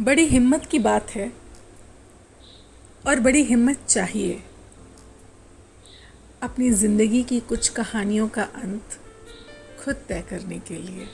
बड़ी हिम्मत की बात है और बड़ी हिम्मत चाहिए। अपनी ज़िंदगी की कुछ कहानियों का अंत खुद तय करने के लिए।